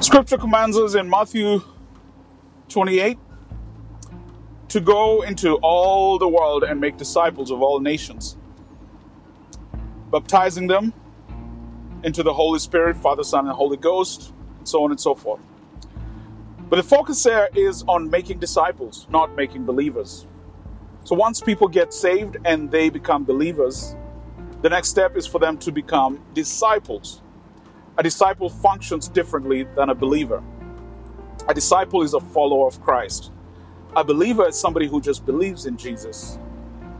Scripture commands us in Matthew 28 to go into all the world and make disciples of all nations, baptizing them into the Holy Spirit, Father, Son, and Holy Ghost, and so on and so forth. But the focus there is on making disciples, not making believers. So once people get saved and they become believers, the next step is for them to become disciples. A disciple functions differently than a believer. A disciple is a follower of Christ. A believer is somebody who just believes in Jesus.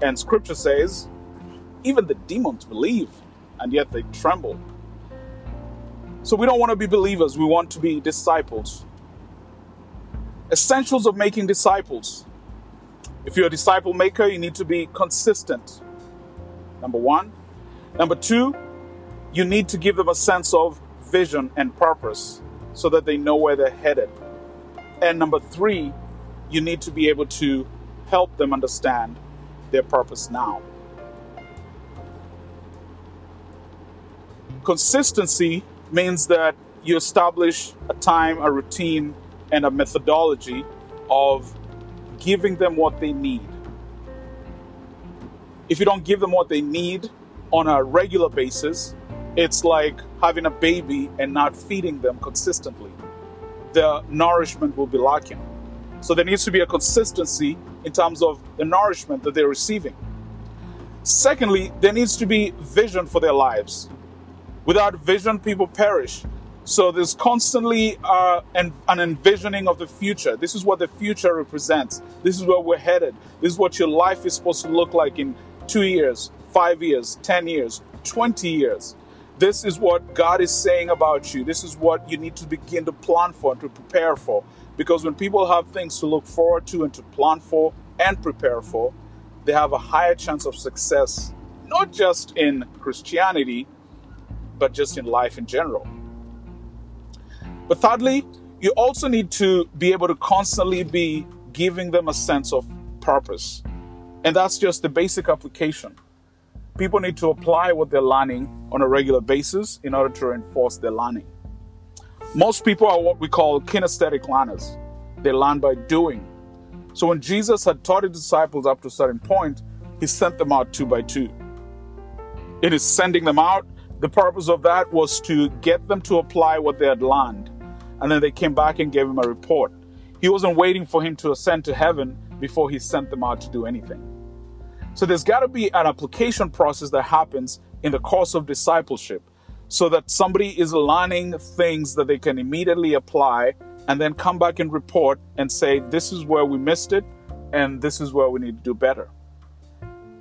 And scripture says, even the demons believe, and yet they tremble. So we don't want to be believers, we want to be disciples. Essentials of making disciples. If you're a disciple maker, you need to be consistent. Number one. Number two, you need to give them a sense of vision and purpose so that they know where they're headed. And number three, you need to be able to help them understand their purpose now. Consistency means that you establish a time, a routine, and a methodology of giving them what they need. If you don't give them what they need on a regular basis, it's like having a baby and not feeding them consistently. The nourishment will be lacking. So there needs to be a consistency in terms of the nourishment that they're receiving. Secondly, there needs to be vision for their lives. Without vision, people perish. So there's constantly uh, an, an envisioning of the future. This is what the future represents. This is where we're headed. This is what your life is supposed to look like in two years, five years, 10 years, 20 years. This is what God is saying about you. This is what you need to begin to plan for and to prepare for. Because when people have things to look forward to and to plan for and prepare for, they have a higher chance of success, not just in Christianity, but just in life in general. But thirdly, you also need to be able to constantly be giving them a sense of purpose. And that's just the basic application. People need to apply what they're learning on a regular basis in order to reinforce their learning. Most people are what we call kinesthetic learners. They learn by doing. So when Jesus had taught his disciples up to a certain point, he sent them out two by two. In his sending them out, the purpose of that was to get them to apply what they had learned and then they came back and gave him a report. He wasn't waiting for him to ascend to heaven before he sent them out to do anything. So there's got to be an application process that happens in the course of discipleship so that somebody is learning things that they can immediately apply and then come back and report and say, this is where we missed it and this is where we need to do better.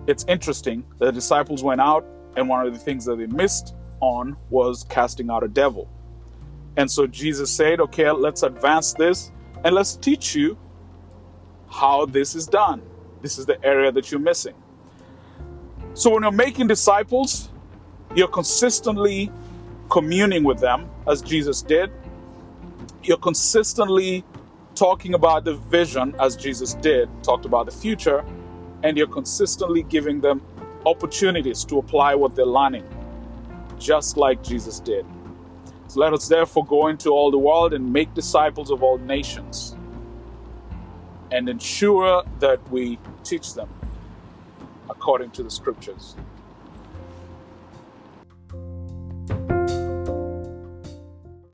It's interesting. The disciples went out, and one of the things that they missed on was casting out a devil. And so Jesus said, okay, let's advance this and let's teach you how this is done. This is the area that you're missing. So when you're making disciples, you're consistently communing with them as Jesus did. You're consistently talking about the vision as Jesus did, talked about the future, and you're consistently giving them opportunities to apply what they're learning, just like Jesus did. So let us therefore go into all the world and make disciples of all nations and ensure that we teach them according to the scriptures.